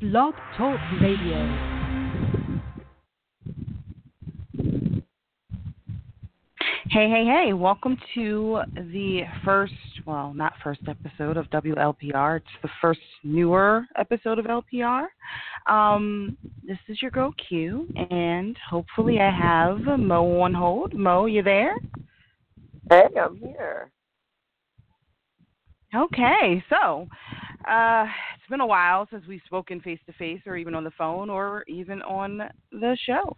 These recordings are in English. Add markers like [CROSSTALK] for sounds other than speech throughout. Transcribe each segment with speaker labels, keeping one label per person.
Speaker 1: Blog Talk Radio.
Speaker 2: Hey, hey, hey, welcome to the first, well, not first episode of WLPR. It's the first newer episode of LPR. Um, this is your girl Q, and hopefully I have Mo on hold. Mo, you there?
Speaker 3: Hey, I'm here.
Speaker 2: Okay, so uh, it's been a while since we've spoken face to face, or even on the phone, or even on the show.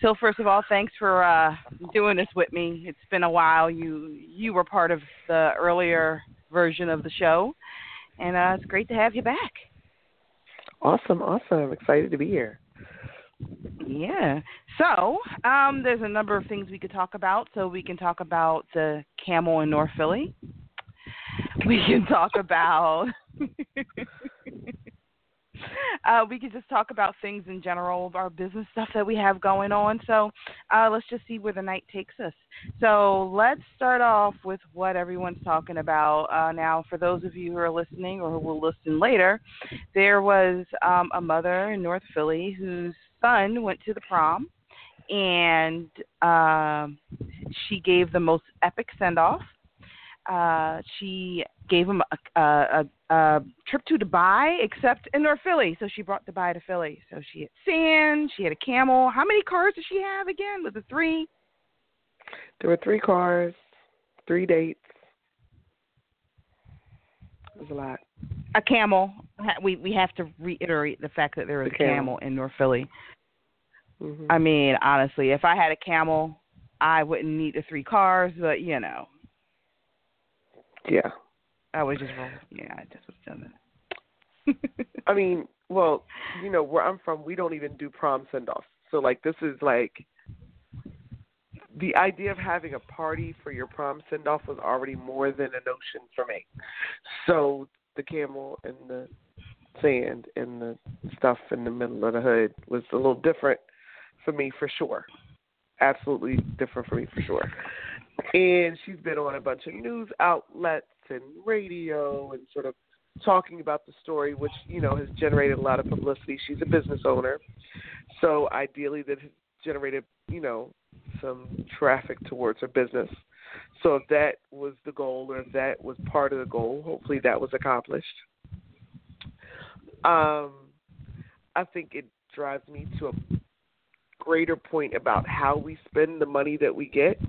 Speaker 2: So first of all, thanks for uh, doing this with me. It's been a while. You you were part of the earlier version of the show, and uh, it's great to have you back.
Speaker 3: Awesome, awesome. Excited to be here.
Speaker 2: Yeah. So, um, there's a number of things we could talk about. So we can talk about the camel in North Philly. We can talk about. [LAUGHS] uh, we could just talk about things in general, our business stuff that we have going on. So uh, let's just see where the night takes us. So let's start off with what everyone's talking about. Uh, now, for those of you who are listening or who will listen later, there was um, a mother in North Philly whose son went to the prom, and um, she gave the most epic send off. Uh, she gave him a, a, a, a trip to Dubai, except in North Philly. So she brought Dubai to Philly. So she had sand, she had a camel. How many cars did she have again? Was it three?
Speaker 3: There were three cars, three dates. It was a lot.
Speaker 2: A camel. We we have to reiterate the fact that there was
Speaker 3: The
Speaker 2: a camel.
Speaker 3: camel.
Speaker 2: in North Philly.
Speaker 3: hmm
Speaker 2: I mean, honestly, if I had a camel, I wouldn't need the three cars. But you know,
Speaker 3: yeah.
Speaker 2: I was just roll. Yeah, I just was done that. [LAUGHS]
Speaker 3: I mean, well, you know, where I'm from, we don't even do prom send offs. So, like, this is like the idea of having a party for your prom send off was already more than a notion for me. So, the camel and the sand and the stuff in the middle of the hood was a little different for me for sure. Absolutely different for me for sure. And she's been on a bunch of news outlets and radio and sort of talking about the story, which, you know, has generated a lot of publicity. She's a business owner. So ideally that has generated, you know, some traffic towards her business. So if that was the goal or if that was part of the goal, hopefully that was accomplished. Um, I think it drives me to a greater point about how we spend the money that we get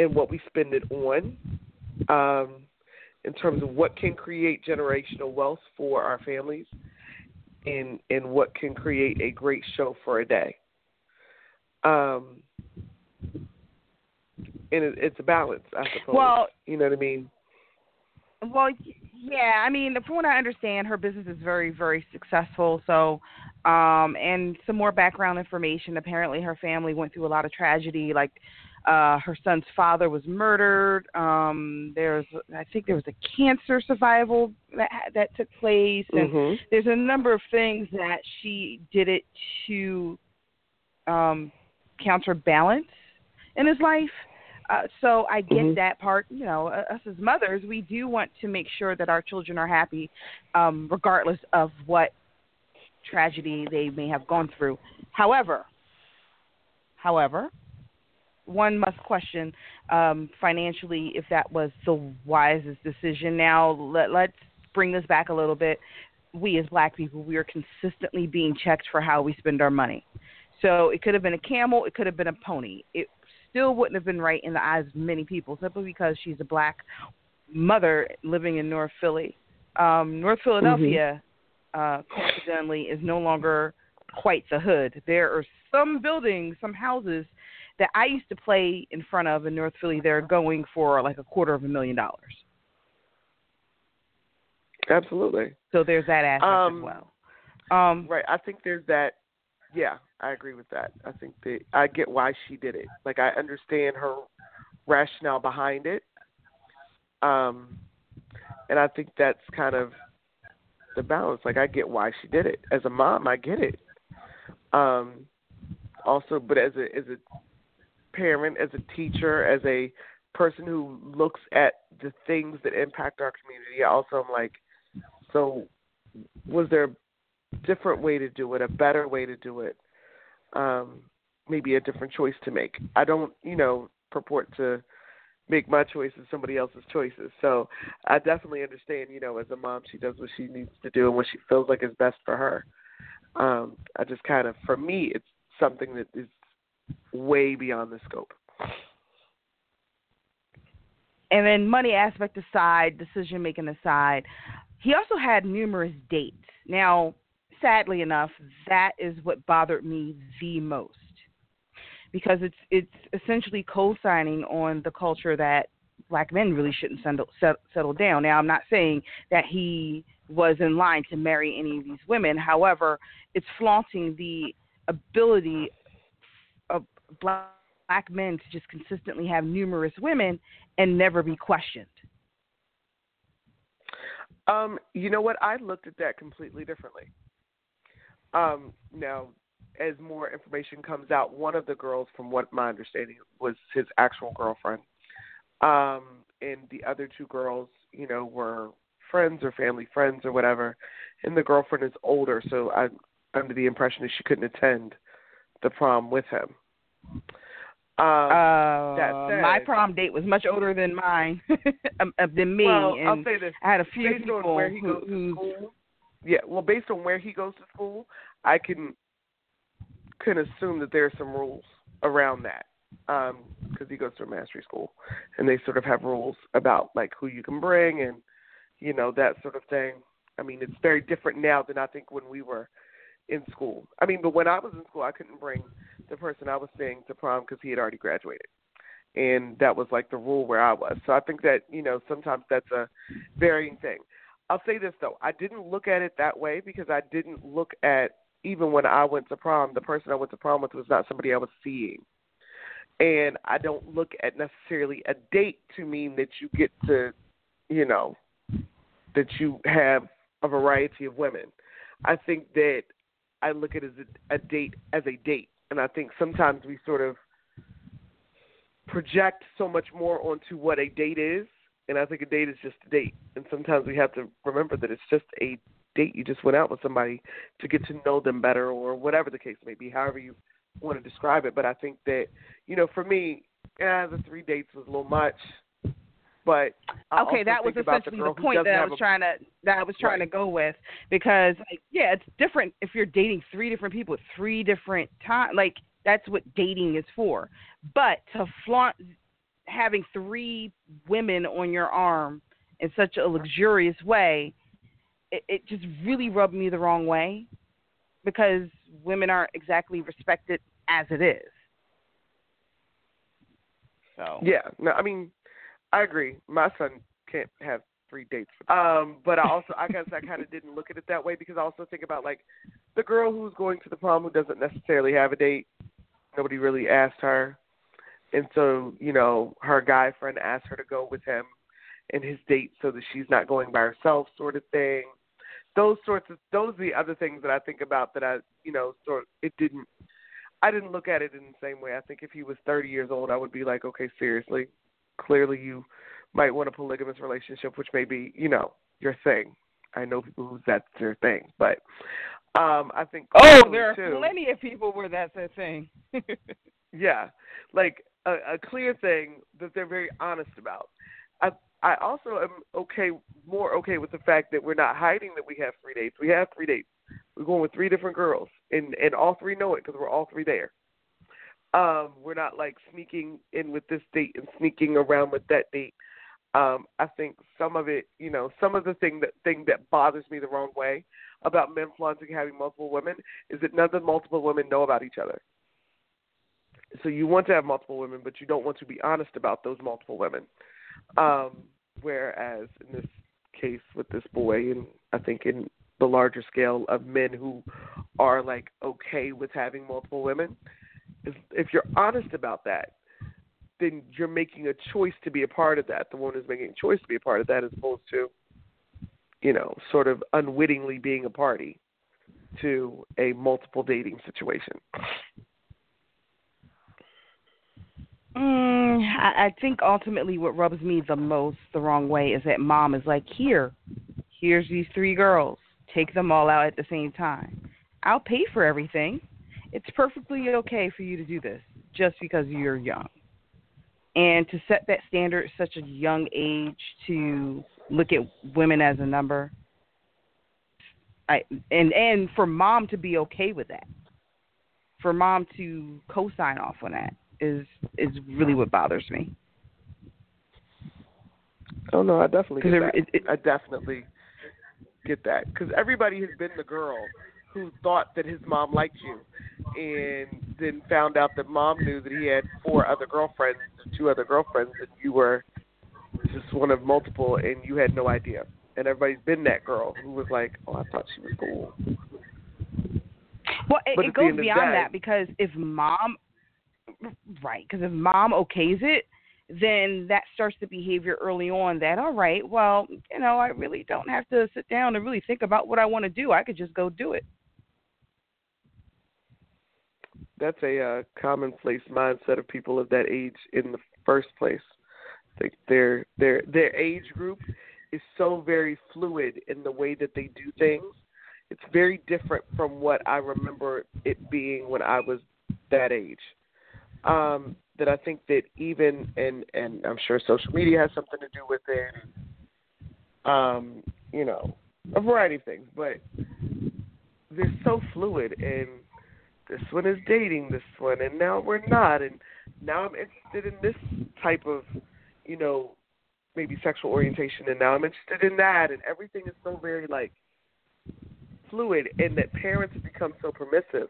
Speaker 3: and what we spend it on um, in terms of what can create generational wealth for our families and, and what can create a great show for a day. Um, and it, it's a balance, I suppose.
Speaker 2: Well,
Speaker 3: you know what I mean?
Speaker 2: Well, yeah. I mean, from what I understand, her business is very, very successful. So, um, and some more background information. Apparently, her family went through a lot of tragedy. Like, uh, her son's father was murdered. Um, there's, I think, there was a cancer survival that that took place, and
Speaker 3: hmm
Speaker 2: there's a number of things that she did it to um, counterbalance in his life. Uh, so I get
Speaker 3: Mhm.
Speaker 2: that part. You know, uh, us as mothers, we do want to make sure that our children are happy, um, regardless of what tragedy they may have gone through. However, however, one must question um, financially if that was the wisest decision. Now, let, let's bring this back a little bit. We as black people, we are consistently being checked for how we spend our money. So it could have been a camel, it could have been a pony. It still wouldn't have been right in the eyes of many people simply because she's a black mother living in North Philly. Um, North Philadelphia, uh, coincidentally, is no longer quite the hood. There are some buildings, some houses that I used to play in front of in North Philly. They're going for like a quarter of a million dollars.
Speaker 3: Absolutely.
Speaker 2: So there's that aspect
Speaker 3: Um,
Speaker 2: as well. Um,
Speaker 3: Right. I think there's that. Yeah, I agree with that. I think that I get why she did it. Like I understand her rationale behind it. Um, and I think that's kind of the balance. Like I get why she did it. As a mom, I get it. Um, also, but as a as a parent, as a teacher, as a person who looks at the things that impact our community, I also am like, so was there a different way to do it, a better way to do it, um, maybe a different choice to make. I don't, you know, purport to make my choices somebody else's choices. So I definitely understand, you know, as a mom, she does what she needs to do and what she feels like is best for her. Um, I just kind of, for me, it's something that is way beyond the scope.
Speaker 2: And then money aspect aside, decision making aside, he also had numerous dates. Now, sadly enough, that is what bothered me the most because it's it's essentially co-signing on the culture that black men really shouldn't settle, settle down. Now, I'm not saying that he was in line to marry any of these women. However, it's flaunting the ability black, black men to just consistently have numerous women and never be questioned.
Speaker 3: Um, you know what? I looked at that completely differently. Um, now, as more information comes out, one of the girls, from what my understanding, was his actual girlfriend, um, and the other two girls, you know, were friends or family friends or whatever. And the girlfriend is older, so I'm under the impression that she couldn't attend the prom with him. Um,
Speaker 2: uh, said, my prom date was much older than mine, [LAUGHS] um, uh, than me.
Speaker 3: Well,
Speaker 2: and
Speaker 3: I'll say this:
Speaker 2: I had a few
Speaker 3: based
Speaker 2: people
Speaker 3: on where he
Speaker 2: who,
Speaker 3: goes to school. Yeah, well, based on where he goes to school, I can can assume that there are some rules around that because um, he goes to a mastery school, and they sort of have rules about like who you can bring and you know that sort of thing. I mean, it's very different now than I think when we were in school. I mean, but when I was in school, I couldn't bring the person I was seeing to prom because he had already graduated, and that was like the rule where I was. So I think that you know sometimes that's a varying thing. I'll say this though, I didn't look at it that way because I didn't look at even when I went to prom, the person I went to prom with was not somebody I was seeing. And I don't look at necessarily a date to mean that you get to, you know, that you have a variety of women. I think that I look at it as a, a date as a date. And I think sometimes we sort of project so much more onto what a date is. And I think a date is just a date. And sometimes we have to remember that it's just a date you just went out with somebody to get to know them better or whatever the case may be, however you want to describe it. But I think that, you know, for me, yeah, the three dates was a little much. But I
Speaker 2: okay, that was essentially the, the point that I was a... trying to that I was trying
Speaker 3: right.
Speaker 2: to go with because like, yeah, it's different if you're dating three different people at three different times. Like that's what dating is for. But to flaunt having three women on your arm in such a luxurious way it, it just really rubbed me the wrong way because women aren't exactly respected as it is. So
Speaker 3: yeah, no, I mean, I agree. My son can't have three dates. Um, but I also, I guess, I kind of didn't look at it that way because I also think about like the girl who's going to the prom who doesn't necessarily have a date. Nobody really asked her, and so you know, her guy friend asked her to go with him and his date so that she's not going by herself, sort of thing those sorts of those are the other things that I think about that I you know sort it didn't I didn't look at it in the same way. I think if he was 30 years old, I would be like, okay, seriously, clearly you might want a polygamous relationship, which may be you know your thing. I know people who that's their thing, but um I think
Speaker 2: oh, there are
Speaker 3: too,
Speaker 2: plenty of people where that's their thing. [LAUGHS]
Speaker 3: yeah, like a, a clear thing that they're very honest about. I I also am okay, more okay with the fact that we're not hiding that we have three dates. We have three dates. We're going with three different girls, and and all three know it because we're all three there. Um, we're not like sneaking in with this date and sneaking around with that date. Um, I think some of it, you know, some of the thing that thing that bothers me the wrong way about men flaunting having multiple women is that none of the multiple women know about each other. So you want to have multiple women, but you don't want to be honest about those multiple women. Um, whereas in this case with this boy, and I think in the larger scale of men who are like okay with having multiple women, if, you're honest about that, then you're making a choice to be a part of that. The woman is making a choice to be a part of that as opposed to, you know, sort of unwittingly being a party to a multiple dating situation.
Speaker 2: Mm, I, I think ultimately what rubs me the most the wrong way is that mom is like, here, here's these three girls. take them all out at the same time. I'll pay for everything. It's perfectly okay for you to do this just because you're young. And to set that standard at such a young age to look at women as a number, I and and for mom to be okay with that, for mom to co-sign off on that is is really what bothers me.
Speaker 3: Oh no, I definitely get that.
Speaker 2: It, it,
Speaker 3: I definitely get that because everybody has been the girl who thought that his mom liked you, and then found out that mom knew that he had four other girlfriends, two other girlfriends, and you were just one of multiple, and you had no idea. And everybody's been that girl who was like, "Oh, I thought she was cool."
Speaker 2: Well, it, it goes
Speaker 3: end of the
Speaker 2: beyond
Speaker 3: day-
Speaker 2: that because if mom, right? Because if mom okays it, then that starts the behavior early on that all right, well, you know, I really don't have to sit down and really think about what I want to do. I could just go do it.
Speaker 3: That's a uh, commonplace mindset of people of that age in the first place. Their their their age group is so very fluid in the way that they do things. It's very different from what I remember it being when I was that age. Um, that I think that even and and I'm sure social media has something to do with it. Um, you know, a variety of things, but they're so fluid and this one is dating this one and now we're not and now I'm interested in this type of, you know, maybe sexual orientation and now I'm interested in that and everything is so very like fluid and that parents become so permissive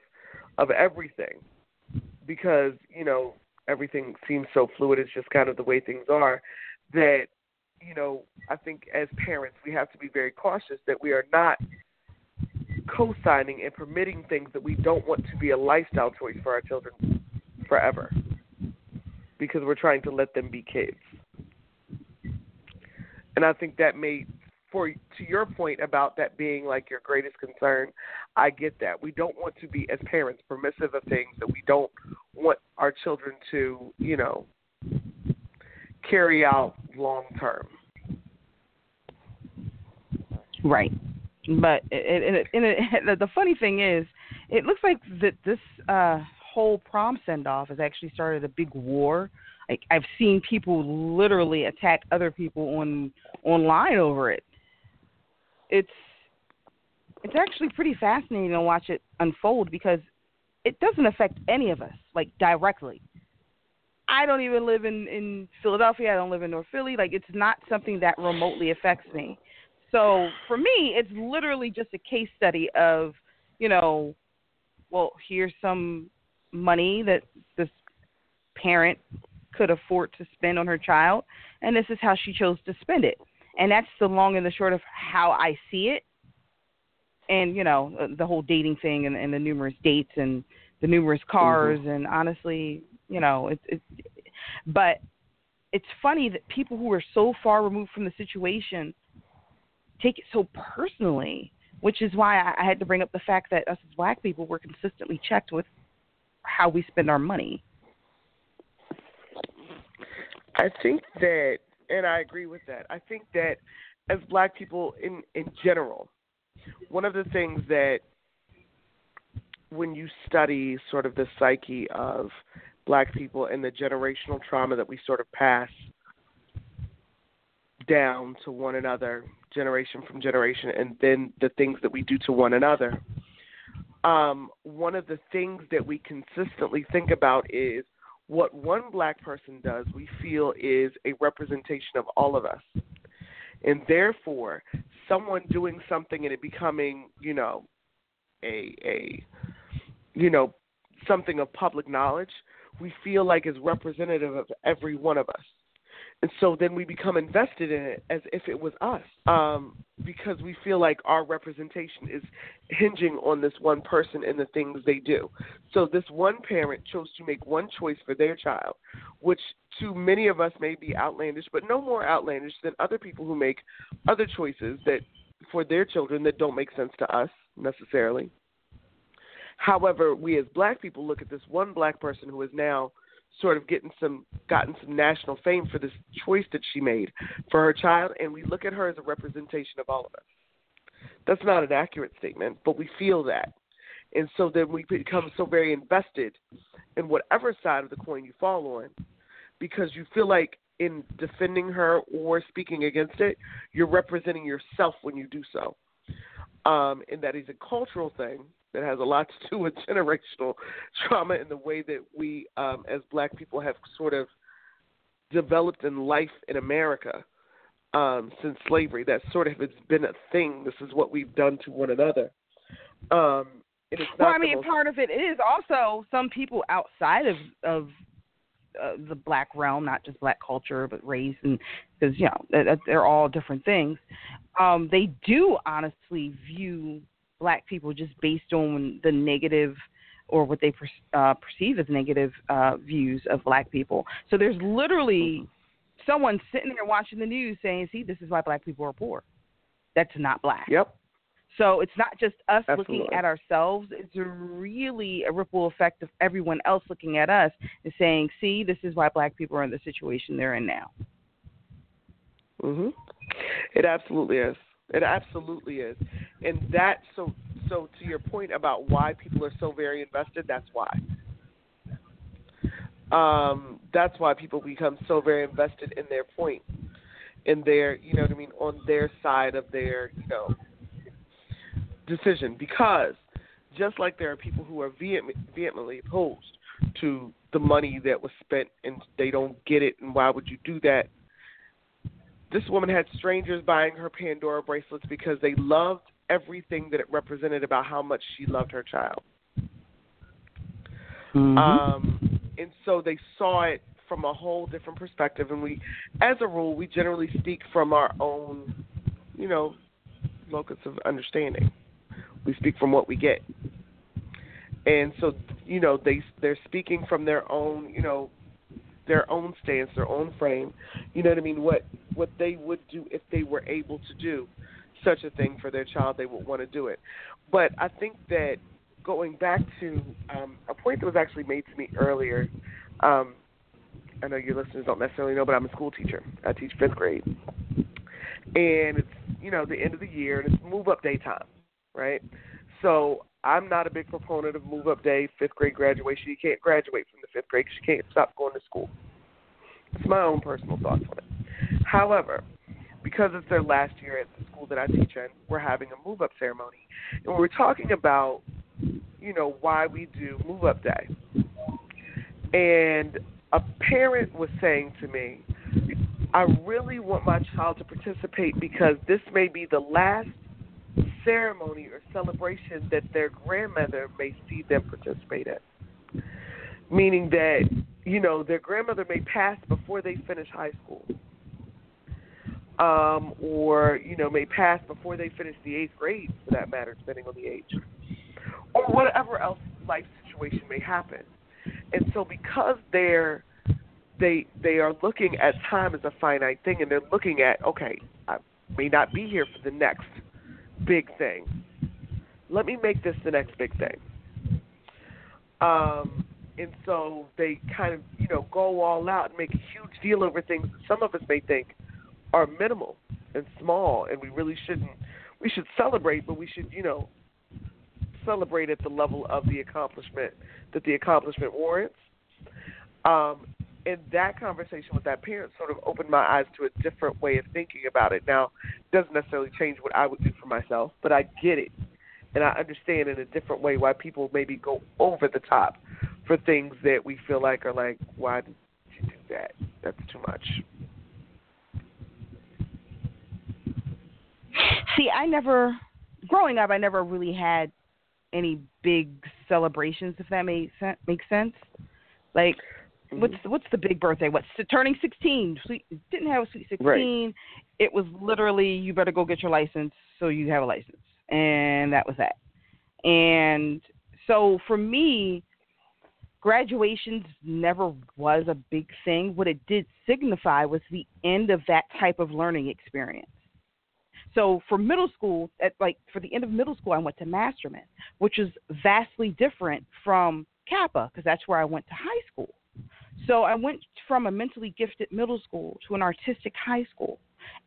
Speaker 3: of everything because, you know, everything seems so fluid, it's just kind of the way things are that, you know, I think as parents we have to be very cautious that we are not co-signing and permitting things that we don't want to be a lifestyle choice for our children forever because we're trying to let them be kids. And I think that may for to your point about that being like your greatest concern, I get that. We don't want to be as parents permissive of things that we don't want our children to, you know, carry out long term.
Speaker 2: Right. But it, it, it, [LAUGHS] the funny thing is, it looks like that this uh, whole prom send off has actually started a big war. Like I've seen people literally attack other people on online over it. It's it's actually pretty fascinating to watch it unfold because it doesn't affect any of us like directly. I don't even live in in Philadelphia. I don't live in North Philly. Like it's not something that remotely affects me. So for me, it's literally just a case study of, you know, well, here's some money that this parent could afford to spend on her child, and this is how she chose to spend it. And that's the long and the short of how I see it. And you know, uh, the whole dating thing and, and the numerous dates and the numerous cars, mm-hmm. and honestly, you know, it's it's. But it's funny that people who are so far removed from the situation take it so personally, which is why I, had to bring up the fact that us as black people were consistently checked with how we spend our money.
Speaker 3: I think that, and I agree with that. I think that as black people in in general, one of the things that when you study sort of the psyche of black people and the generational trauma that we sort of pass down to one another generation from generation and then the things that we do to one another. Um, one of the things that we consistently think about is what one black person does we feel is a representation of all of us. And therefore someone doing something and it becoming you know a a you know something of public knowledge we feel like is representative of every one of us and so then we become invested in it as if it was us um, because we feel like our representation is hinging on this one person and the things they do. So this one parent chose to make one choice for their child which to many of us may be outlandish but no more outlandish than other people who make other choices that for their children that don't make sense to us necessarily. However we as black people look at this one black person who is now sort of getting some gotten some national fame for this choice that she made for her child and we look at her as a representation of all of us That's not an accurate statement, but we feel that. And so then we become so very invested in whatever side of the coin you fall on because you feel like in defending her or speaking against it, you're representing yourself when you do so. Um, and that is a cultural thing that has a lot to do with [LAUGHS] generational trauma and the way that we, um, as black people, have sort of developed in life in America um, since slavery. That sort of has been a thing. This is what we've done to one another. Um,
Speaker 2: well, I
Speaker 3: mean,
Speaker 2: most... part of it is also some people outside of of uh, the black realm, not just black culture, but race, and because you know they're all different things. Um, they do honestly view black people just based on the negative or what they per, uh, perceive as negative uh, views of black people. So there's literally mm-hmm. someone sitting there watching the news saying, "See, this is why black people are poor." That's not black.
Speaker 3: Yep.
Speaker 2: So it's not just us
Speaker 3: Absolutely.
Speaker 2: looking at ourselves, it's really a ripple effect of everyone else looking at us and saying, see, this is why black people are in the situation they're in now.
Speaker 3: Mhm. It absolutely is. It absolutely is. And that so so to your point about why people are so very invested, that's why. Um, that's why people become so very invested in their point, in their, you know what I mean, on their side of their, you know, decision because just like there are people who are vehemently opposed to the money that was spent and they don't get it and why would you do that this woman had strangers buying her pandora bracelets because they loved everything that it represented about how much she loved her child
Speaker 2: mm-hmm.
Speaker 3: um and so they saw it from a whole different perspective and we as a rule we generally speak from our own you know locus of understanding we speak from what we get. And so, you know, they they're speaking from their own, you know, their own stance, their own frame. You know what I mean? What what they would do if they were able to do such a thing for their child, they would want to do it. But I think that going back to um, a point that was actually made to me earlier, um, I know your listeners don't necessarily know, but I'm a school teacher. I teach fifth grade, and it's you know the end of the year and it's move up day time right? So I'm not a big proponent of move up day, fifth grade graduation. You can't graduate from the fifth grade because you can't stop going to school. It's my own personal thoughts on it. However, because it's their last year at the school that I teach in, we're having a move up ceremony. And we're talking about, you know, why we do move up day. And a parent was saying to me, I really want my child to participate because this may be the last ceremony or celebration that their grandmother may see them participate in. Meaning that, you know, their grandmother may pass before they finish high school. Um, or, you know, may pass before they finish the eighth grade, for that matter, depending on the age. Or whatever else life situation may happen. And so because they're they they are looking at time as a finite thing and they're looking at, okay, I may not be here for the next big thing. Let me make this the next big thing. Um, and so they kind of, you know, go all out and make a huge deal over things that some of us may think are minimal and small, and we really shouldn't. We should celebrate, but we should, you know, celebrate at the level of the accomplishment that the accomplishment warrants. Um, and that conversation with that parent sort of opened my eyes to a different way of thinking about it. Now, it doesn't necessarily change what I would do for myself, but I get it. And I understand in a different way why people maybe go over the top for things that we feel like are like, why did you do that? That's too much.
Speaker 2: See, I never, growing up, I never really had any big celebrations, if that makes sense. Makes sense. Like mm-hmm. what's what's the big birthday? What's turning sixteen? Sweet didn't have a sweet sixteen.
Speaker 3: Right.
Speaker 2: It was literally you better go get your license so you have a license, and that was that. And so for me, graduations never was a big thing. What it did signify was the end of that type of learning experience. So for middle school, at like for the end of middle school, I went to Masterman, which is vastly different from CAPA because that's where I went to high school. So I went from a mentally gifted middle school to an artistic high school.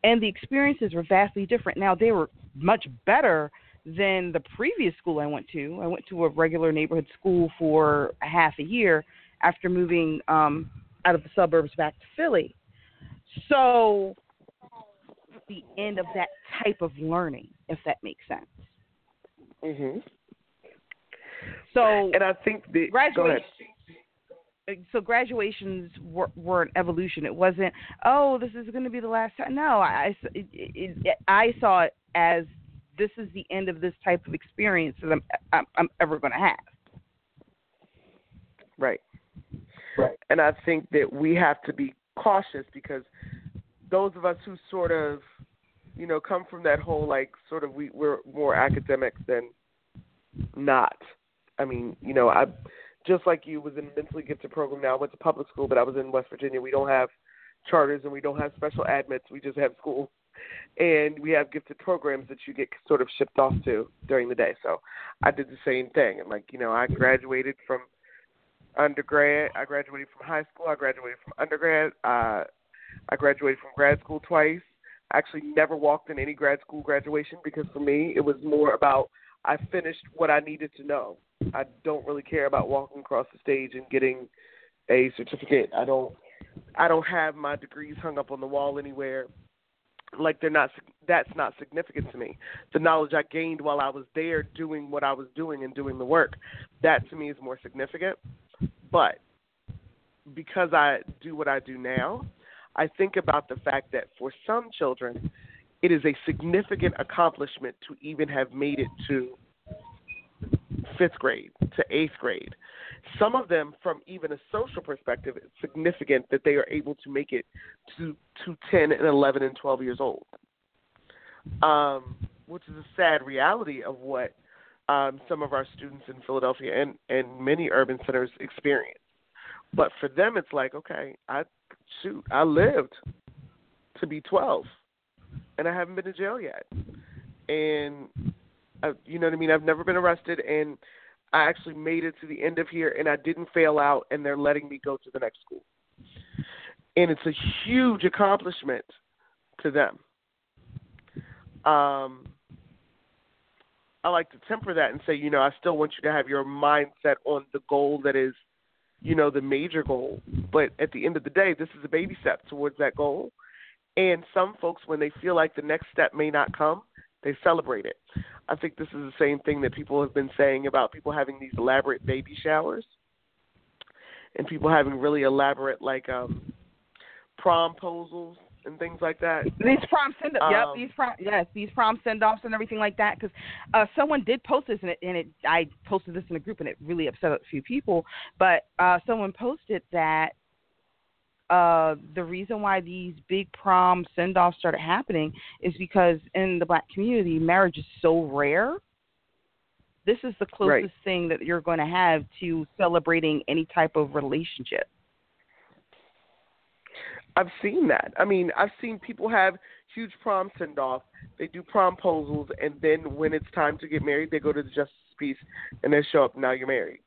Speaker 2: and the experiences were vastly different. Now they were much better than the previous school I went to. I went to a regular neighborhood school for a half a year after moving um, out of the suburbs back to Philly. So the end of that type of learning, if that makes sense.
Speaker 3: Mhm.
Speaker 2: So
Speaker 3: And I think the go ahead.
Speaker 2: graduation. So graduations were, were an evolution. It wasn't, oh, this is going to be the last time. No, I, it, it, it, I saw it as this is the end of this type of experience that I'm, I'm, I'm ever going to have.
Speaker 3: Right.
Speaker 4: Right.
Speaker 3: And I think that we have to be cautious because those of us who sort of, you know, come from that whole like sort of we we're more academics than not. I mean, you know, I just like you was in a mentally gifted program now. I went to public school, but I was in West Virginia. We don't have charters and we don't have special admits. We just have school. And we have gifted programs that you get sort of shipped off to during the day. So I did the same thing. And like, you know, I graduated from undergrad. I graduated from high school. I graduated from undergrad. Uh, I graduated from grad school twice. I actually never walked in any grad school graduation because for me it was more about I finished what I needed to know. I don't really care about walking across the stage and getting a certificate. I don't I don't have my degrees hung up on the wall anywhere. Like they're not that's not significant to me. The knowledge I gained while I was there doing what I was doing and doing the work, that to me is more significant. But because I do what I do now, I think about the fact that for some children, it is a significant accomplishment to even have made it to fifth grade, to eighth grade. Some of them, from even a social perspective, it's significant that they are able to make it to, to 10 and 11 and 12 years old, um, which is a sad reality of what um, some of our students in Philadelphia and, and many urban centers experience. But for them, it's like, okay, I shoot, I lived to be 12, and I haven't been to jail yet, and uh, you know what I mean. I've never been arrested, and I actually made it to the end of here, and I didn't fail out, and they're letting me go to the next school, and it's a huge accomplishment to them. Um, I like to temper that and say, you know, I still want you to have your mindset on the goal that is you know, the major goal. But at the end of the day, this is a baby step towards that goal. And some folks, when they feel like the next step may not come, they celebrate it. I think this is the same thing that people have been saying about people having these elaborate baby showers and people having really elaborate, like, um, promposals and things like that.
Speaker 2: These prom send
Speaker 3: Um,
Speaker 2: yep, these prom yes, these prom send offs and everything like that. Because uh, someone did post this and it, and it I posted this in a group and it really upset a few people. But uh, someone posted that uh, the reason why these big prom send offs started happening is because in the black community, marriage is so rare. This is the closest
Speaker 3: Right.
Speaker 2: thing that you're going to have to celebrating any type of relationship.
Speaker 3: I've seen that. I mean, I've seen people have huge prom send off. They do promposals, and then when it's time to get married, they go to the justice peace and they show up. Now you're married,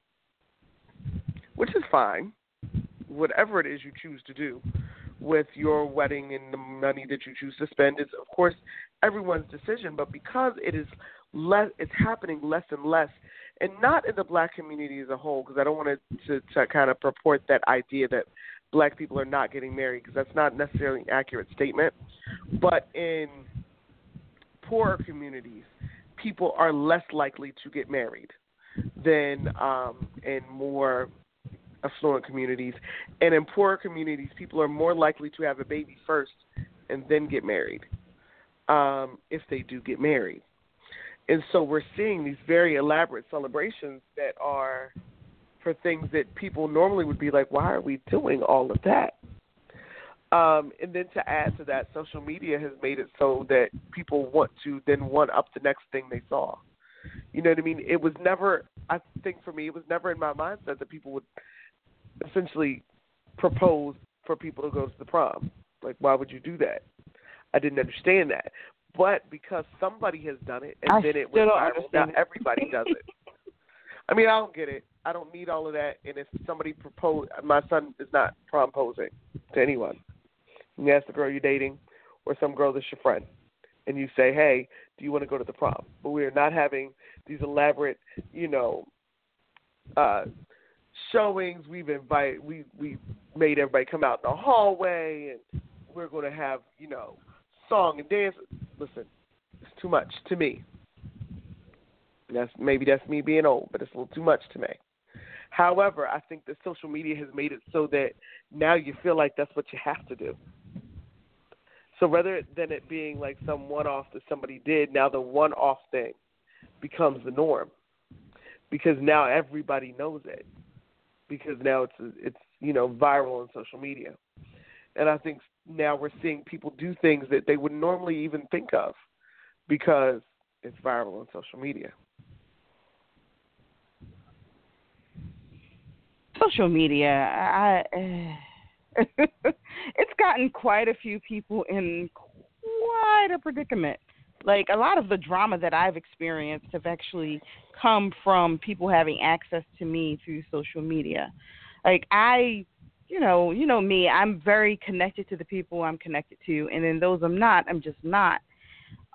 Speaker 3: which is fine. Whatever it is you choose to do with your wedding and the money that you choose to spend is, of course, everyone's decision. But because it is less, it's happening less and less, and not in the black community as a whole. Because I don't want to, to to kind of purport that idea that black people are not getting married because that's not necessarily an accurate statement. But in poorer communities, people are less likely to get married than um, in more affluent communities. And in poorer communities, people are more likely to have a baby first and then get married um, if they do get married. And so we're seeing these very elaborate celebrations that are for things that people normally would be like, why are we doing all of that? Um, and then to add to that, social media has made it so that people want to then one up the next thing they saw. You know what I mean? It was never, I think for me, it was never in my mindset that people would essentially propose for people to go to the prom. Like, why would you do that? I didn't understand that. But because somebody has done it and
Speaker 2: I
Speaker 3: then it went viral, now everybody does it. I mean, I don't get it. I don't need all of that. And if somebody propose, my son is not promposing to anyone. You ask the girl you're dating, or some girl that's your friend, and you say, "Hey, do you want to go to the prom?" But we are not having these elaborate, you know, uh, showings. We've invited, we we made everybody come out in the hallway, and we're going to have, you know, song and dance. Listen, it's too much to me. That's maybe that's me being old, but it's a little too much to me. However, I think that social media has made it so that now you feel like that's what you have to do. So rather than it being like some one-off that somebody did, now the one-off thing becomes the norm because now everybody knows it because now it's it's you know viral on social media, and I think now we're seeing people do things that they would normally even think of because it's viral on social media.
Speaker 2: Social media, I, eh. [LAUGHS] it's gotten quite a few people in quite a predicament. Like a lot of the drama that I've experienced have actually come from people having access to me through social media. Like I you know, you know me, I'm very connected to the people I'm connected to and then those I'm not, I'm just not.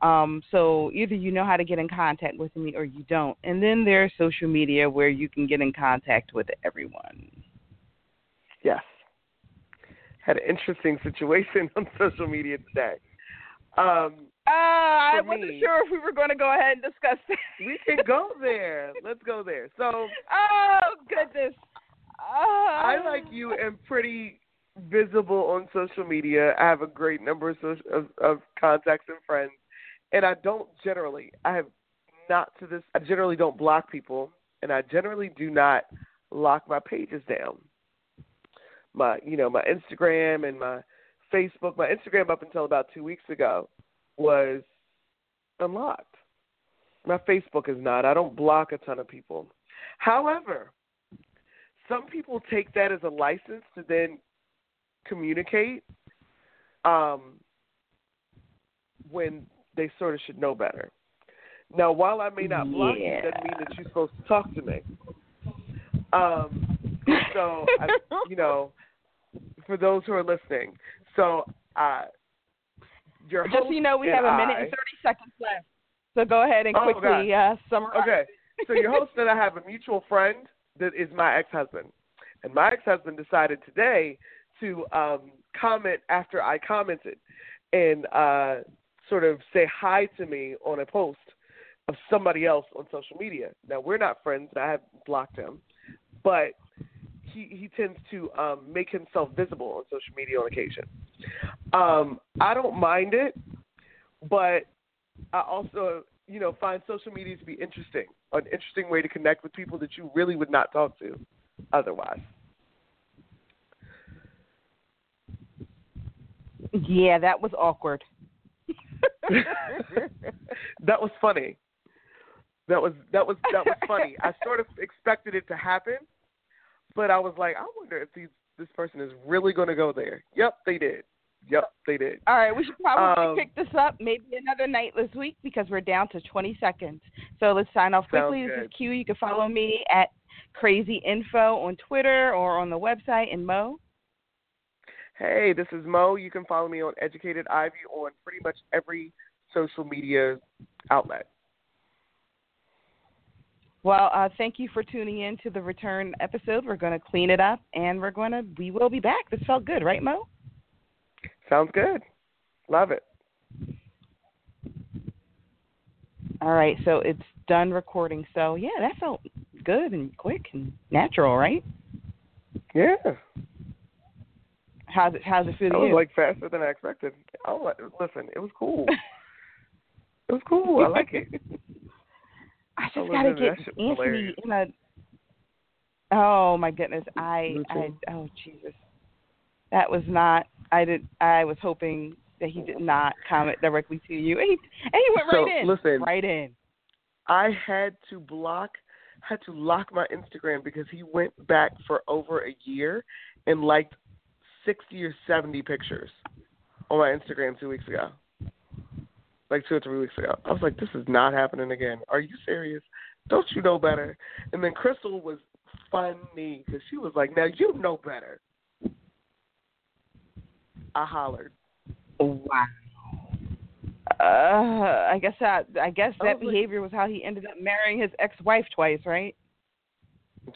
Speaker 2: Um, so either you know how to get in contact with me or you don't. And then there's social media where you can get in contact with everyone.
Speaker 3: Yes. Had an interesting situation [LAUGHS] on social media today. Um,
Speaker 2: uh, I wasn't sure if we were going to go ahead and discuss that. [LAUGHS]
Speaker 3: we can go there. Let's go there. So,
Speaker 2: oh goodness, uh,
Speaker 3: I like you and pretty visible on social media. I have a great number of, social, of, of contacts and friends and I don't generally. I have not to this. I generally don't block people, and I generally do not lock my pages down. My, you know, my Instagram and my Facebook. My Instagram up until about two weeks ago was unlocked. My Facebook is not. I don't block a ton of people. However, some people take that as a license to then communicate um, when they sort of should know better. Now, while I may not block
Speaker 2: yeah.
Speaker 3: you, doesn't mean that you're supposed to talk to me. Um, so, I, [LAUGHS] you know, for those who are listening, so uh, your
Speaker 2: just so you know, we have a minute
Speaker 3: I,
Speaker 2: and thirty seconds left. So go ahead and
Speaker 3: oh,
Speaker 2: quickly uh, summarize.
Speaker 3: Okay, so your host and I have a mutual friend that is my ex-husband, and my ex-husband decided today to um, comment after I commented, and uh, sort of say hi to me on a post of somebody else on social media. Now we're not friends, and I have blocked him, but he he tends to um, make himself visible on social media on occasion. Um, I don't mind it, but I also you know find social media to be interesting, an interesting way to connect with people that you really would not talk to otherwise.
Speaker 2: Yeah, that was awkward. [LAUGHS]
Speaker 3: that was funny. That was that was that was funny. I sort of expected it to happen, but I was like, I wonder if these this person is really going to go there. Yep, they did. Yep, they did.
Speaker 2: All right, we should probably
Speaker 3: Um,
Speaker 2: pick this up maybe another night this week because we're down to 20 seconds. So let's sign off quickly. This is. Q. You can follow me at Crazy Info on Twitter or on the website. And Mo.
Speaker 3: Hey, this is Mo. You can follow me on Educated Ivy on pretty much every social media outlet.
Speaker 2: Well, uh, thank you for tuning in to the return episode. We're going to clean it up, and we're going to we will be back. This felt good, right, Mo?
Speaker 3: Sounds good. Love it.
Speaker 2: All right, so it's done recording. So yeah, that felt good and quick and natural, right?
Speaker 3: Yeah.
Speaker 2: How's it How's it feel to
Speaker 3: was
Speaker 2: you?
Speaker 3: like faster than I expected. Oh, listen, it was cool. [LAUGHS] it was cool. I like it.
Speaker 2: I just gotta
Speaker 3: listen,
Speaker 2: get
Speaker 3: that shit was
Speaker 2: Anthony
Speaker 3: hilarious.
Speaker 2: in a. Oh my goodness! I I oh Jesus, that was not. I did. I was hoping that he did not comment directly to you, and he and he went
Speaker 3: So,
Speaker 2: right in.
Speaker 3: listen.
Speaker 2: right in.
Speaker 3: I had to block, had to lock my Instagram because he went back for over a year and liked sixty or seventy pictures on my Instagram two weeks ago, like two or three weeks ago. I was like, this is not happening again. Are you serious? Don't you know better? And then Crystal was funny because she was like, now you know better. I hollered.
Speaker 2: Wow. Uh, I guess that I guess that
Speaker 3: was like-
Speaker 2: behavior was how he ended up marrying his ex-wife twice, right?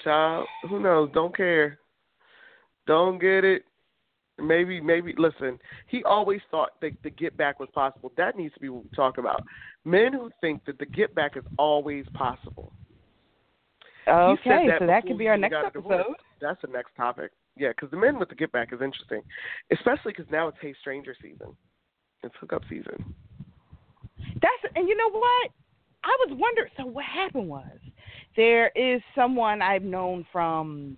Speaker 3: Child, who knows? Don't care. Don't get it. Maybe, maybe. Listen, he always thought that the get back was possible. That needs to be what we talk about. Men who think that the get back is always possible.
Speaker 2: Okay,
Speaker 3: that
Speaker 2: so that could be our next
Speaker 3: got a divorce.
Speaker 2: episode.
Speaker 3: That's the next topic. Yeah, because the men with the get back is interesting, especially because now it's Hey Stranger season. It's hookup season.
Speaker 2: That's and you know what? I was wondering. So what happened was there is someone I've known from,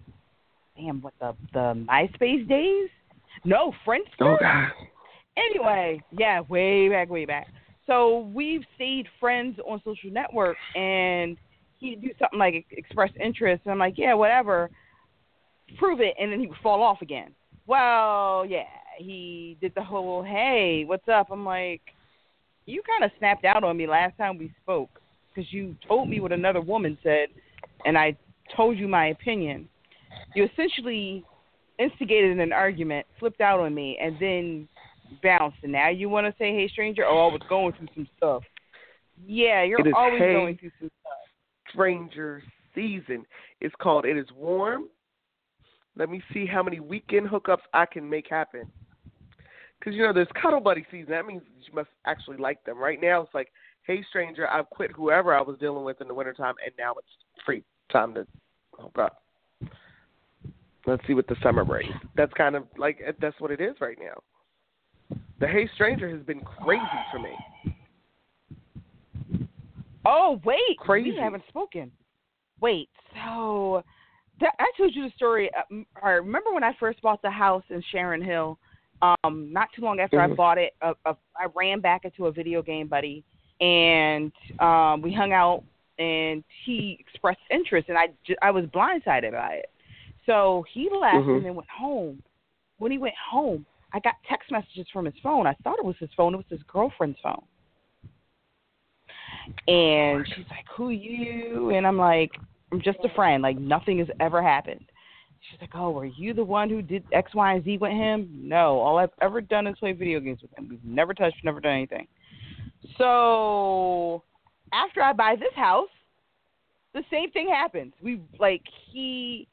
Speaker 2: damn, what the the MySpace days? No, Friendster.
Speaker 3: Oh God.
Speaker 2: Anyway, yeah, way back, way back. So we've stayed friends on social network, and he'd do something like express interest, and I'm like, yeah, whatever, prove it, and then he would fall off again. Well, yeah, he did the whole, hey, what's up? I'm like, you kind of snapped out on me last time we spoke because you told me what another woman said, and I told you my opinion. You essentially instigated an argument, flipped out on me, and then bounced. And now you want to say, "Hey, stranger," oh, I was going through some stuff. Yeah, you're always
Speaker 3: hey.
Speaker 2: going through some stuff.
Speaker 3: Stranger season. It's called It Is Warm. Let me see how many weekend hookups I can make happen. Because, you know, there's cuddle buddy season. That means you must actually like them. Right now, it's like, hey, stranger, I've quit whoever I was dealing with in the wintertime, and now it's free time to hook up. Let's see what the summer brings. That's kind of like, that's what it is right now. The Hey Stranger has been crazy for me.
Speaker 2: Oh wait,
Speaker 3: Crazy.
Speaker 2: we haven't spoken. Wait, so that, I told you the story. Uh, right, remember when I first bought the house in Sharon Hill? Um, not too long after I
Speaker 3: Mhm.
Speaker 2: bought it, uh, uh, I ran back into a video game buddy, and um, we hung out, and he expressed interest, and I I was blindsided by it. So he left
Speaker 3: Mhm.
Speaker 2: and then went home. When he went home, I got text messages from his phone. I thought it was his phone. It was his girlfriend's phone. And she's like, "Who you?" And I'm like, "I'm just a friend. Like nothing has ever happened." She's like, "Oh, were you the one who did X, Y, and Z with him?" No. All I've ever done is play video games with him. We've never touched, never done anything. So after I buy this house, the same thing happens. We like he,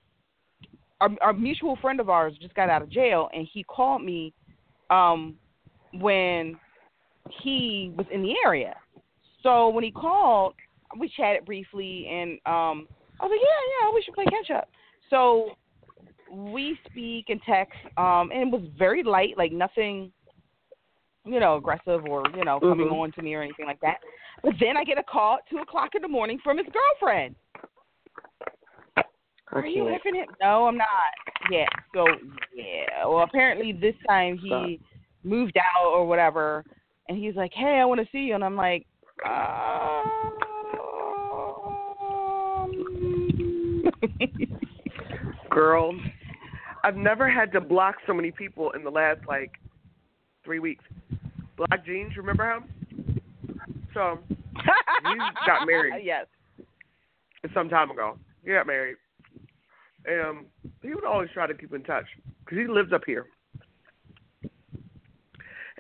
Speaker 2: our, our mutual friend of ours just got out of jail, and he called me um when he was in the area. So when he called, we chatted briefly, and um, I was like, "Yeah, yeah, we should play catch up." So we speak and text, um, and it was very light, like nothing, you know, aggressive or you know coming
Speaker 3: Mhm.
Speaker 2: on to me or anything like that. But then I get a call at two o'clock in the morning from his girlfriend. Are you it? No, I'm not. Yeah. So yeah. Well, apparently this time he moved out or whatever, and he's like, "Hey, I want to see you," and I'm like, um... [LAUGHS]
Speaker 3: Girl, I've never had to block so many people in the last like three weeks. Black Jeans, remember him? So you [LAUGHS] got married.
Speaker 2: Yes.
Speaker 3: some time ago. You got married. And um, he would always try to keep in touch because he lives up here.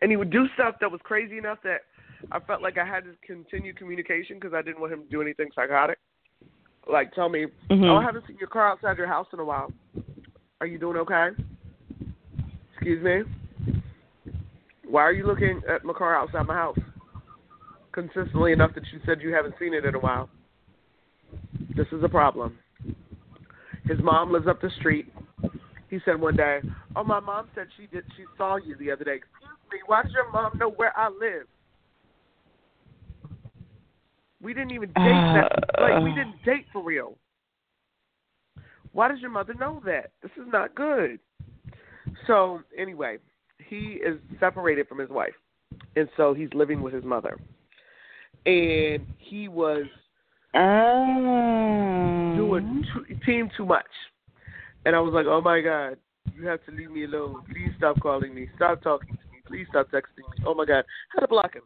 Speaker 3: And he would do stuff that was crazy enough that I felt like I had to continue communication because I didn't want him to do anything psychotic. Like tell me,
Speaker 2: Mhm.
Speaker 3: oh, I haven't seen your car outside your house in a while. Are you doing okay? Excuse me. Why are you looking at my car outside my house? Consistently enough that you said you haven't seen it in a while. This is a problem. His mom lives up the street. He said one day, "Oh, my mom said she did. She saw you the other day. Excuse me. Why does your mom know where I live? We didn't even date that. Like we didn't uh. date for real. Why does your mother know that? This is not good." So anyway, he is separated from his wife, and so he's living with his mother. And he was
Speaker 2: Um,
Speaker 3: doing too, team too much. And I was like, oh my God, you have to leave me alone. Please stop calling me. Stop talking to me. Please stop texting me. Oh my God. Had to block him.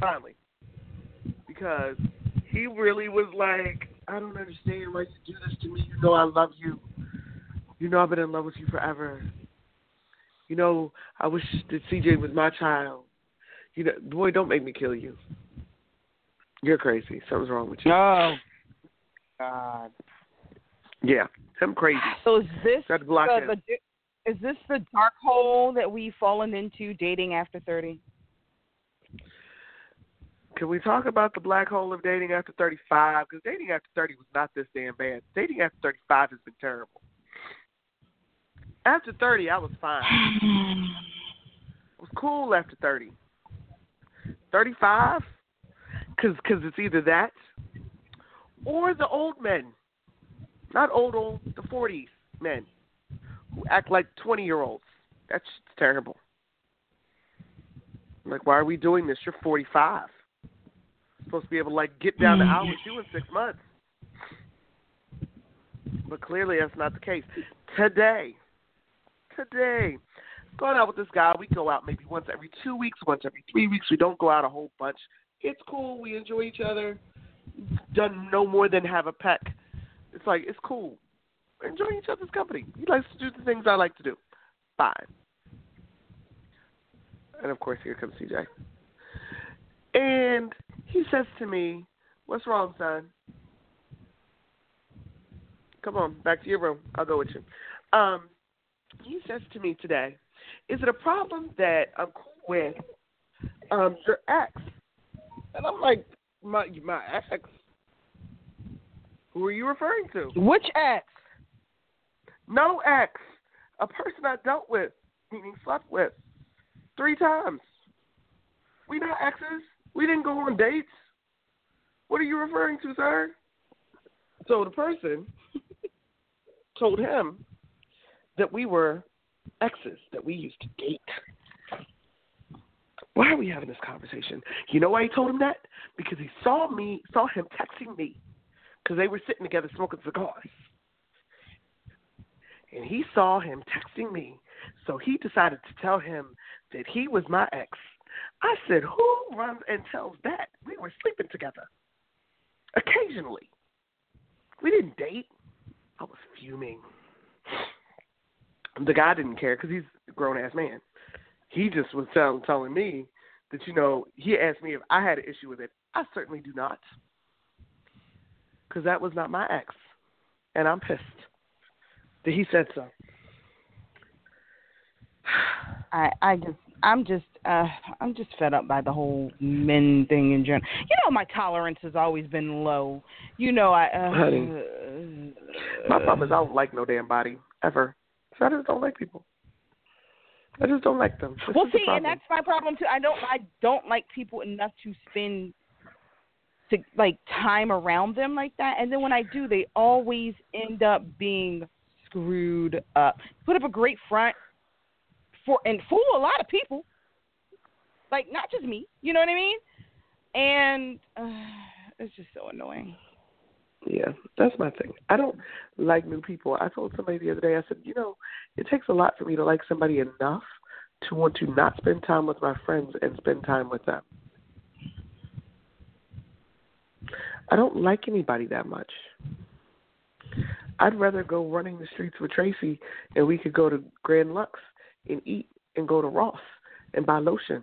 Speaker 3: Finally. Because he really was like, I don't understand why you do this to me. You know I love you. You know I've been in love with you forever. You know, I wish that CJ was my child. You know, boy, don't make me kill you. You're crazy. Something's wrong with you.
Speaker 2: Oh, God.
Speaker 3: Yeah, I'm crazy.
Speaker 2: So is this
Speaker 3: Got to block
Speaker 2: the, the, is this the dark hole that we've fallen into, dating after thirty?
Speaker 3: Can we talk about the black hole of dating after 35? Because dating after 30 was not this damn bad. Dating after 35 has been terrible. After 30, I was fine. [SIGHS] It was cool after 30. 35? Because cause it's either that or the old men. Not old, old, the 40s men who act like 20 year olds. That's terrible. Like, why are we doing this? You're 45 supposed to be able to like get down the mm, aisle with you in six months. But clearly that's not the case. Today, today, going out with this guy, we go out maybe once every two weeks, once every three weeks. We don't go out a whole bunch. It's cool. We enjoy each other. Done no more than have a peck. It's like it's cool. Enjoy each other's company. He likes to do the things I like to do. Fine. And of course, here comes CJ. And he says to me, What's wrong, son? Come on, back to your room. I'll go with you. Um, he says to me today, Is it a problem that I'm cool with um, your ex? And I'm like, My my ex? Who are you referring to?
Speaker 2: Which ex?
Speaker 3: No ex. A person I dealt with, meaning slept with, three times. We not exes. We didn't go on dates. What are you referring to, sir? So the person [LAUGHS] told him that we were exes, that we used to date. Why are we having this conversation? You know why he told him that? Because he saw me, saw him texting me, because they were sitting together smoking cigars. And he saw him texting me, so he decided to tell him that he was my ex. I said, Who runs and tells that? We were sleeping together. Occasionally. We didn't date. I was fuming. The guy didn't care because he's a grown ass man. He just was tell, telling me that, you know, he asked me if I had an issue with it. I certainly do not. Because that was not my ex. And I'm pissed that he said so. [SIGHS]
Speaker 2: I I just I'm just uh I'm just fed up by the whole men thing in general. You know my tolerance has always been low. You know I uh,
Speaker 3: Honey. My problem is I don't like no damn body ever. So I just don't like people. I just don't like them. This
Speaker 2: Well see, and that's my problem too. I don't I don't like people enough to spend to like time around them like that. And then when I do, they always end up being screwed up. Put up a great front for and fool a lot of people. Like not just me, you know what I mean? And uh, it's just so annoying.
Speaker 3: Yeah, that's my thing. I don't like new people. I told somebody the other day, I said, you know, it takes a lot for me to like somebody enough to want to not spend time with my friends and spend time with them. I don't like anybody that much. I'd rather go running the streets with Tracy and we could go to Grand Lux and eat and go to Ross and buy lotion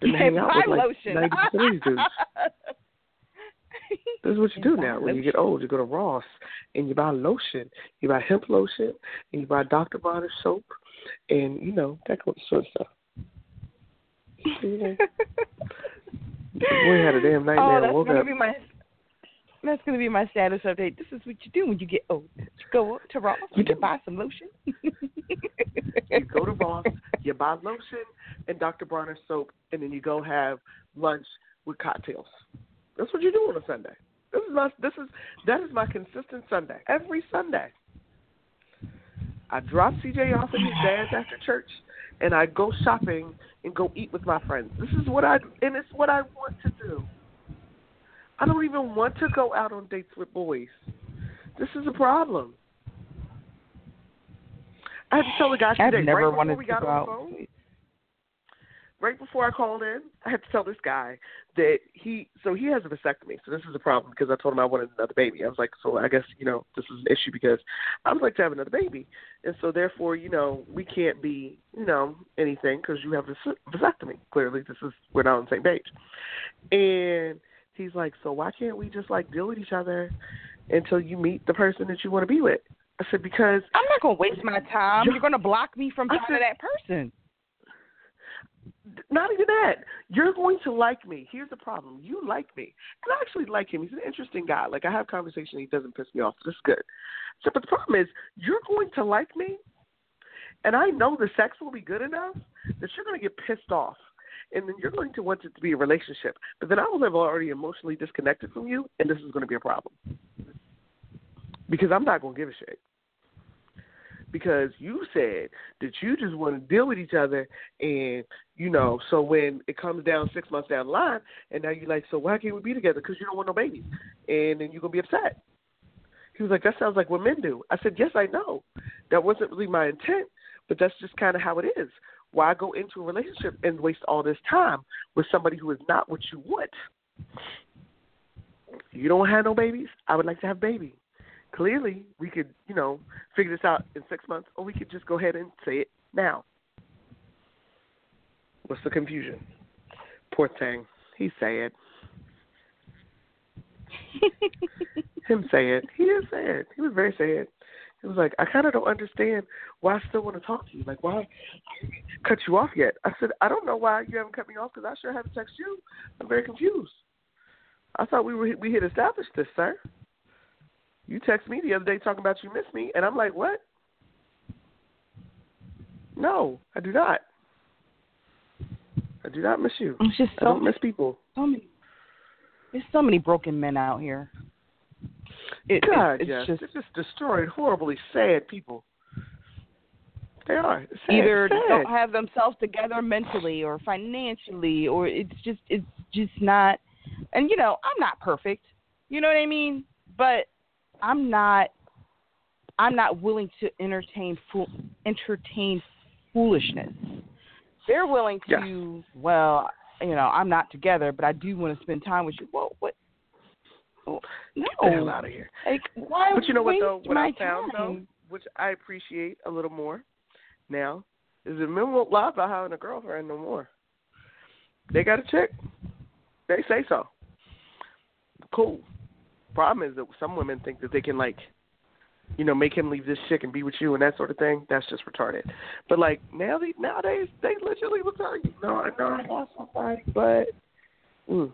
Speaker 3: than to hang out
Speaker 2: Buy
Speaker 3: with like
Speaker 2: lotion.
Speaker 3: ninety percent of these dudes. [LAUGHS] [LAUGHS] This is what you do now. When you get old, you go to Ross and you buy lotion. You buy hemp lotion and you buy Dr. Bronner soap and, you know, that sort of stuff. [LAUGHS] Boy had a damn
Speaker 2: oh,
Speaker 3: nightmare and
Speaker 2: that's
Speaker 3: woke
Speaker 2: gonna
Speaker 3: up.
Speaker 2: be my that's gonna be my status update. This is what you do when you get old. You go to Ross,
Speaker 3: You
Speaker 2: you, buy some lotion.
Speaker 3: You go to Ross, [LAUGHS] you buy lotion and Dr. Bronner soap, and then you go have lunch with cocktails. That's what you do on a Sunday. This is my this is that is my consistent Sunday. Every Sunday. I drop CJ off at his dad's after church and I go shopping and go eat with my friends. This is what I and it's what I want to do. I don't even want to go out on dates with boys. This is a problem. I had to tell the guy
Speaker 2: I've never
Speaker 3: right
Speaker 2: wanted
Speaker 3: we
Speaker 2: to
Speaker 3: got
Speaker 2: go out.
Speaker 3: phone. Right before I called in, I had to tell this guy that he so he has a vasectomy. So this is a problem because I told him I wanted another baby. I was like, so I guess you know this is an issue because I would like to have another baby, and so therefore you know we can't be you know anything because you have a vasectomy. Clearly, this is we're not on the same page. And he's like, so why can't we just like deal with each other until you meet the person that you want to be with? I said because
Speaker 2: I'm not gonna waste my time. You're, gonna block me from talking to that person
Speaker 3: not even that. You're going to like me. Here's the problem. You like me. And I actually like him. He's an interesting guy. Like I have conversation, he doesn't piss me off. So that's good. So but the problem is you're going to like me and I know the sex will be good enough that you're gonna get pissed off. And then you're going to want it to be a relationship. But then I will have already emotionally disconnected from you and this is gonna be a problem. Because I'm not gonna give a shit because you said that you just want to deal with each other and you know so when it comes down six months down the line and now you're like so why can't we be together? Because you don't want no babies. And then you're to be upset. He was like that sounds like what men do. I said yes i know. That wasn't really my intent but that's just kind of how it is. Why go into a relationship and waste all this time with somebody who is not what you want? You don't have no babies? I would like to have babies clearly we could, you know, figure this out in six months, or we could just go ahead and say it now. What's the confusion? Poor thing. He's sad. [LAUGHS] Him sad. He is sad. He was very sad. He was like, I kind of don't understand why I still want to talk to you. Like, why cut you off yet? I said, I don't know why you haven't cut me off because I sure haven't texted you. I'm very confused. I thought we were we had established this, sir. You text me the other day talking about you miss me, and I'm like, what? No, I do not. I do not miss you.
Speaker 2: It's just
Speaker 3: so I don't miss people.
Speaker 2: So many. There's so many broken men out here.
Speaker 3: It, God, it, it's yes. just, it's just destroyed, horribly sad people. They are sad,
Speaker 2: either
Speaker 3: sad.
Speaker 2: don't have themselves together mentally or financially, or it's just it's just not. And you know, I'm not perfect. You know what I mean? But I'm not I'm not willing to entertain fool, entertain foolishness. They're willing to
Speaker 3: yeah.
Speaker 2: well, you know, I'm not together, but I do want to spend time with you. Well, what? no,
Speaker 3: Get the hell out of here.
Speaker 2: Like, why?
Speaker 3: But you know what though? What
Speaker 2: I
Speaker 3: found
Speaker 2: time?
Speaker 3: though, which I appreciate a little more now, is that men won't lie about having a girlfriend no more. They got a chick. They say so. Cool problem is that some women think that they can like, you know, make him leave this chick and be with you and that sort of thing. That's just retarded. But like now, they, nowadays, they literally will tell you, no, I know I got somebody, but mm,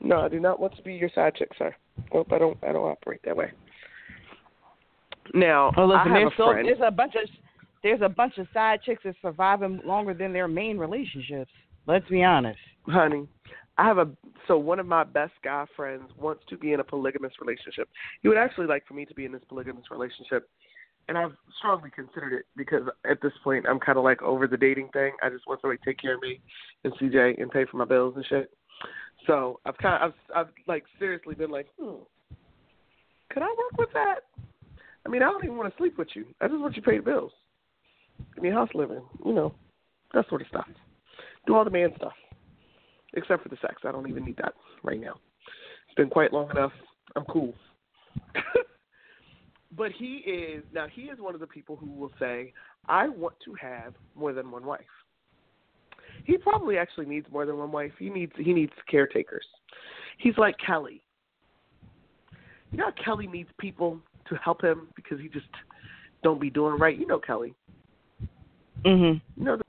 Speaker 3: no, I do not want to be your side chick, sir. Nope, I don't. I don't operate that way. Now,
Speaker 2: well, listen, there's,
Speaker 3: a
Speaker 2: so, there's a bunch of there's a bunch of side chicks that surviving longer than their main relationships. Let's be honest,
Speaker 3: honey. I have a so one of my best guy friends wants to be in a polygamous relationship. He would actually like for me to be in this polygamous relationship, and I've strongly considered it because at this point I'm kind of like over the dating thing. I just want somebody to take care of me and CJ and pay for my bills and shit. So I've kind of I've I've like seriously been like, hmm, could I work with that? I mean, I don't even want to sleep with you. I just want you to pay the bills. Give me house living, you know, that sort of stuff. Do all the man stuff except for the sex. I don't even need that right now. It's been quite long enough. I'm cool. [LAUGHS] but he is now he is one of the people who will say, I want to have more than one wife. He probably actually needs more than one wife. He needs he needs caretakers. He's like Kelly. You know Kelly needs people to help him because he just don't be doing right. You know Kelly.
Speaker 2: Mhm.
Speaker 3: You know the